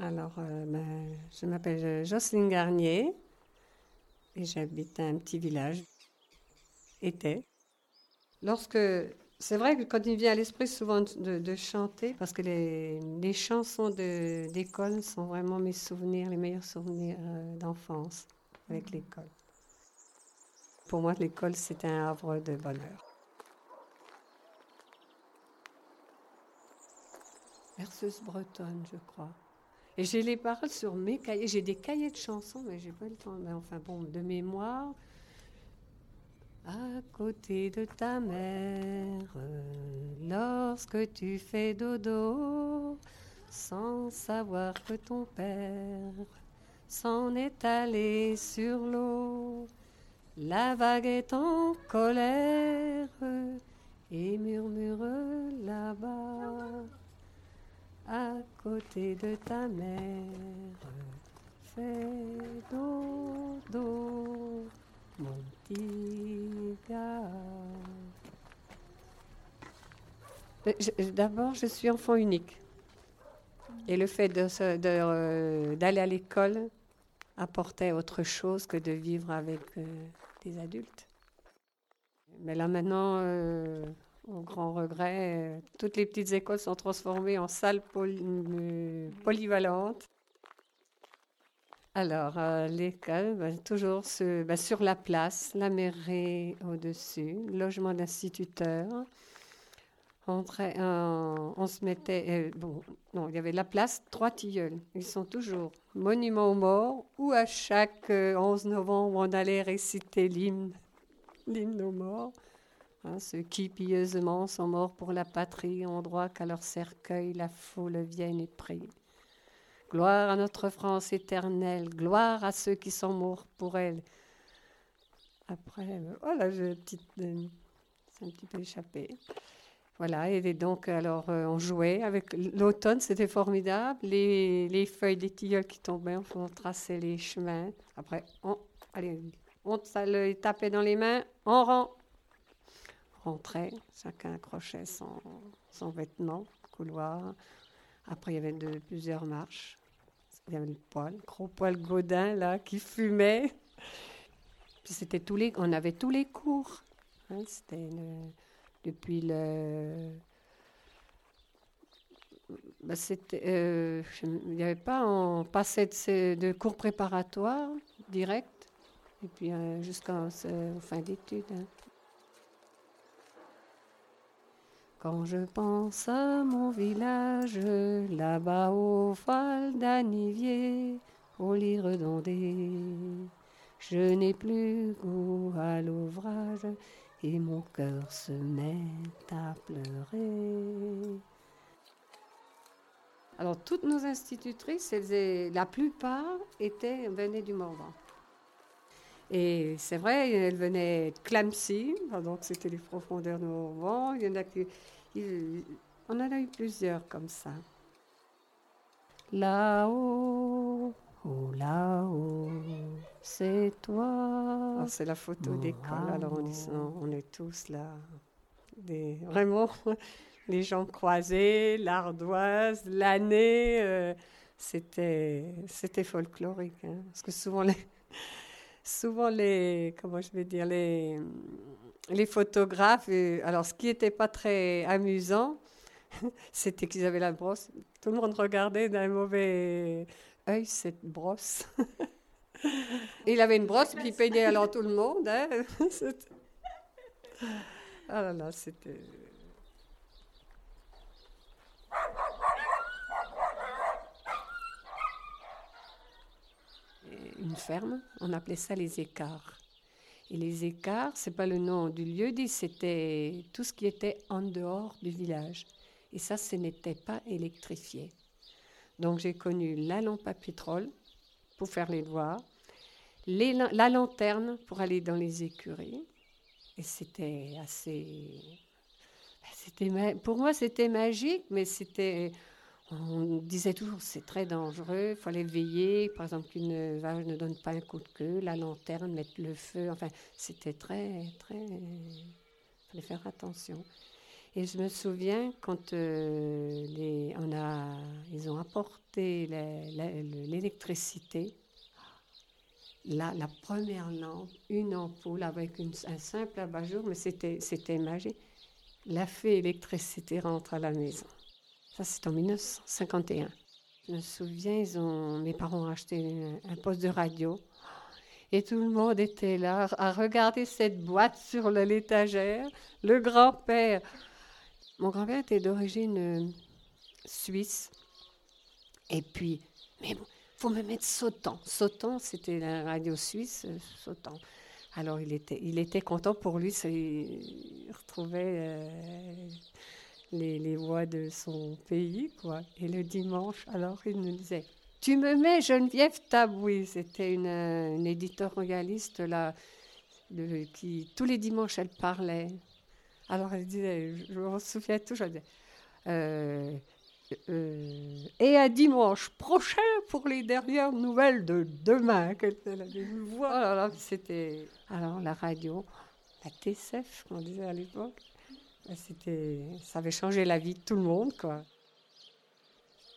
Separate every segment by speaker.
Speaker 1: Alors, euh, ben, je m'appelle Jocelyne Garnier et j'habite un petit village. Était. Lorsque. C'est vrai que quand il vient à l'esprit souvent de, de, chanter, parce que les, les chansons d'école sont vraiment mes souvenirs, les meilleurs souvenirs euh, d'enfance avec l'école. Pour moi, l'école, c'est un havre de bonheur. Berceuse bretonne, je crois. Et j'ai les paroles sur mes cahiers. J'ai des cahiers de chansons, mais j'ai pas le temps. Mais enfin bon, de mémoire. À côté de ta mère, lorsque tu fais dodo, sans savoir que ton père s'en est allé sur l'eau. La vague est en colère de ta mère. Fais dodo, mon petit gars. D'abord, je suis enfant unique. Et le fait euh, d'aller à l'école apportait autre chose que de vivre avec euh, des adultes. Mais là maintenant, euh, au grand regret, toutes les petites écoles sont transformées en salles polyvalentes. Alors, l'école, ben, toujours ben, sur la place, la mairie au-dessus, logement d'instituteurs on, se mettait. Euh, bon, non, il y avait la place, trois tilleuls. Ils sont toujours monuments aux morts, où à chaque 11 euh, novembre, on allait réciter l'hymne aux morts. Hein, ceux qui pieusement sont morts pour la patrie ont droit qu'à leur cercueil la foule vienne et prie. Gloire à notre France éternelle, gloire à ceux qui sont morts pour elle. Après, euh, oh j'ai un petit, un petit peu échappé. Voilà, et donc, alors, euh, on jouait avec l'automne, c'était formidable. Les, les, feuilles des tilleuls qui tombaient, on traçait les chemins. Après, on, allez, on tapait dans les mains, on rend. Chacun accrochait son, son vêtement, couloir. Après, il y avait de, plusieurs marches. Il y avait le poil, le gros poil Godin, là, qui fumait. Puis c'était tous les, on avait tous les cours. Hein, c'était depuis le. Bah, euh, il avait pas, on passait de, cours préparatoires direct, et puis euh, jusqu'en fin d'études. Hein. Quand je pense à mon village, là-bas au fal d'Anivier, au lit redondé, je n'ai plus goût à l'ouvrage et mon cœur se met à pleurer. Alors, toutes nos institutrices, la plupart étaient, venaient du Morvan. Et c'est vrai, elles venaient de Clamcy, donc c'était les profondeurs du Morvan. Il y en a qui, on en a eu plusieurs comme ça. Là-haut, Oh là-haut, c'est toi. Ah, c'est la photo d'école. Alors on, on, est tous là, des, vraiment les gens croisés, l'ardoise, l'année. Euh, c'était, c'était folklorique. Hein, parce que souvent les, souvent les, comment je vais dire, les, les photographes. alors ce qui n'était pas très amusant, c'était qu'ils avaient la brosse. Tout le monde regardait d'un mauvais cette brosse. il avait une brosse, puis il peignait alors tout le monde. Hein. ah là là, c'était. Ferme, on appelait ça les écarts. Et les écarts, c'est pas le nom du lieu dit, c'était tout ce qui était en dehors du village. Et ça, ce n'était pas électrifié. Donc j'ai connu la lampe à pétrole pour faire les devoirs, la lanterne pour aller dans les écuries. Et c'était assez... C'était, pour moi, c'était magique, mais c'était... On disait toujours c'est très dangereux, il fallait veiller, par exemple qu'une vache ne donne pas un coup de queue, la lanterne, mettre le feu, enfin c'était très, très... Il fallait faire attention. Et je me souviens quand euh, ils ont apporté l'électricité, la, première lampe, une ampoule avec un simple abat-jour, mais c'était, c'était magique. La fée électricité rentre à la maison. Ça, c'est en 1951. Je me souviens, ils ont, mes parents ont acheté un, poste de radio. Et tout le monde était là à regarder cette boîte sur l'étagère. Le grand-père mon grand-père était d'origine euh, suisse. Et puis, mais bon, faut me mettre Sautan. Sautan, c'était la radio suisse, euh. Alors, il était, il était content pour lui, il retrouvait euh, les, les, voix de son pays, quoi. Et le dimanche, alors, il nous disait Tu me mets Geneviève Tabouy. C'était une, une éditeur royaliste, là, de, qui, tous les dimanches, elle parlait. Alors elle disait, je me souviens toujours, elle disait, euh, euh, et à dimanche prochain pour les dernières nouvelles de demain. Elle avait une voix. Oh c'était. Alors la radio, la TCF, qu'on disait à l'époque, c'était, ça avait changé la vie de tout le monde, quoi.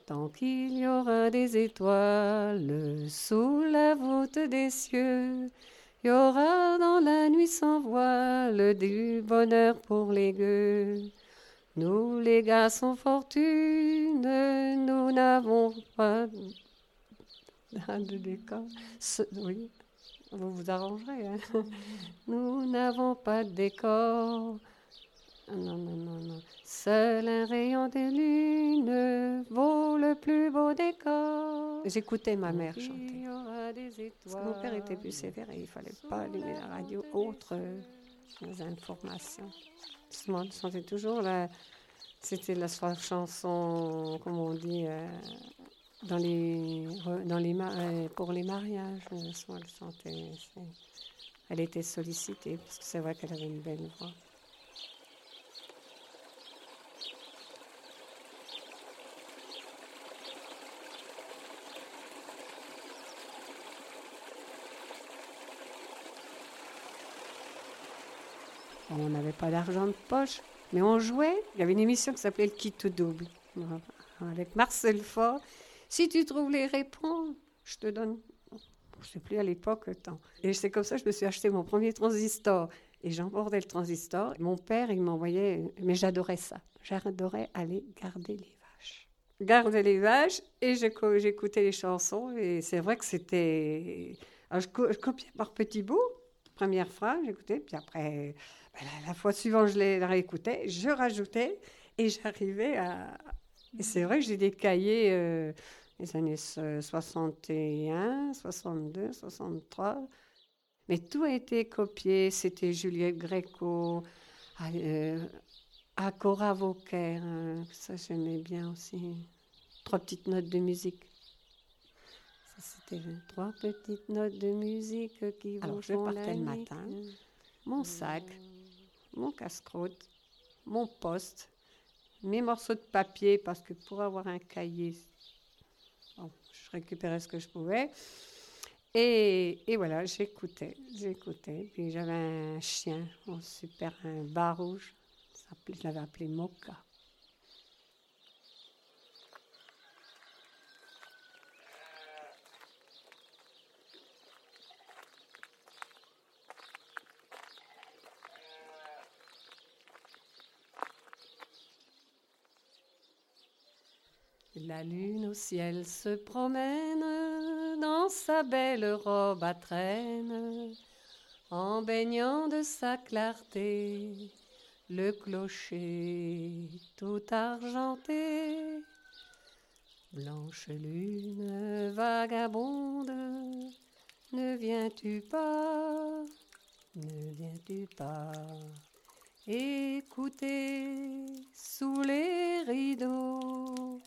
Speaker 1: Tant qu'il y aura des étoiles sous la voûte des cieux, il y aura dans la nuit sans voile du bonheur pour les gueux. Nous, les gars, sans fortune, nous n'avons pas de décor. oui, vous vous arrangerez. Hein. Nous n'avons pas de décor. Non, non, non, non. Seul un rayon de lune vaut le plus beau décor. J'écoutais ma mère chanter. Parce que mon père était plus sévère et il fallait pas allumer la radio autre euh, informations. chantait toujours la. C'était la chanson, comme on dit, euh, dans les, dans les, euh, pour les mariages. Elle chantait. Elle était sollicitée parce que c'est vrai qu'elle avait une belle voix. On n'avait pas d'argent de poche, mais on jouait. Il y avait une émission qui s'appelait Le Kit Double, avec Marcel Fort. Si tu trouves les réponses, je te donne. Je ne sais plus à l'époque temps. Et c'est comme ça que je me suis acheté mon premier transistor. Et j'embordais le transistor. Mon père, il m'envoyait. Mais j'adorais ça. J'adorais aller garder les vaches. Garder les vaches et j'écoutais les chansons. Et c'est vrai que c'était. Je, je copiais par petits bouts. Première phrase, j'écoutais. Puis après, ben, la, fois suivante, je les réécoutais, je rajoutais et j'arrivais à. C'est vrai que j'ai des cahiers euh, des années 61, 62, 63. Mais tout a été copié. C'était Juliette Gréco, euh, Cora Vauquer, hein, ça j'aimais bien aussi. Trois petites notes de musique. C'était trois petites notes de musique qui vont Alors je partais le matin, mon sac, mon casse-croûte, mon poste, mes morceaux de papier, parce que pour avoir un cahier, je récupérais ce que je pouvais. Et, et voilà, j'écoutais, j'écoutais. Puis j'avais un chien, un super, un bas rouge, je l'avais appelé Moka. La lune au ciel se promène dans sa belle robe à traîne, en baignant de sa clarté le clocher tout argenté. Blanche lune vagabonde, ne viens-tu pas, ne viens-tu pas écouter sous les rideaux?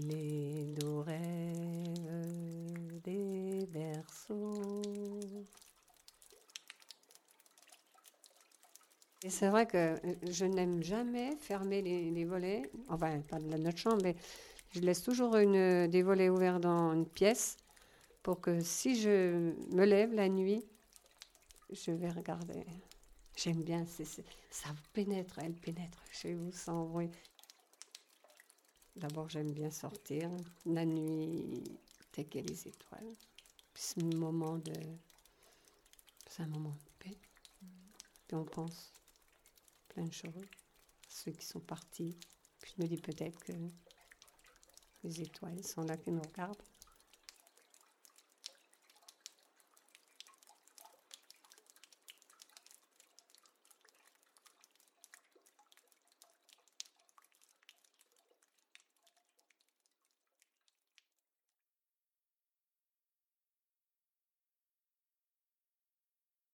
Speaker 1: Les doux rêves des berceaux. Et c'est vrai que je n'aime jamais fermer les, volets, enfin pas de notre chambre, mais je laisse toujours une, des volets ouverts dans une pièce pour que si je me lève la nuit, je vais regarder. J'aime bien, ça vous pénètre, elle pénètre chez vous sans bruit. D'abord, j'aime bien sortir la nuit, tecker les étoiles. C'est un moment de, c'est un moment de paix. Puis on pense plein de choses, ceux qui sont partis. Puis je me dis peut-être que les étoiles sont là qui nous regardent.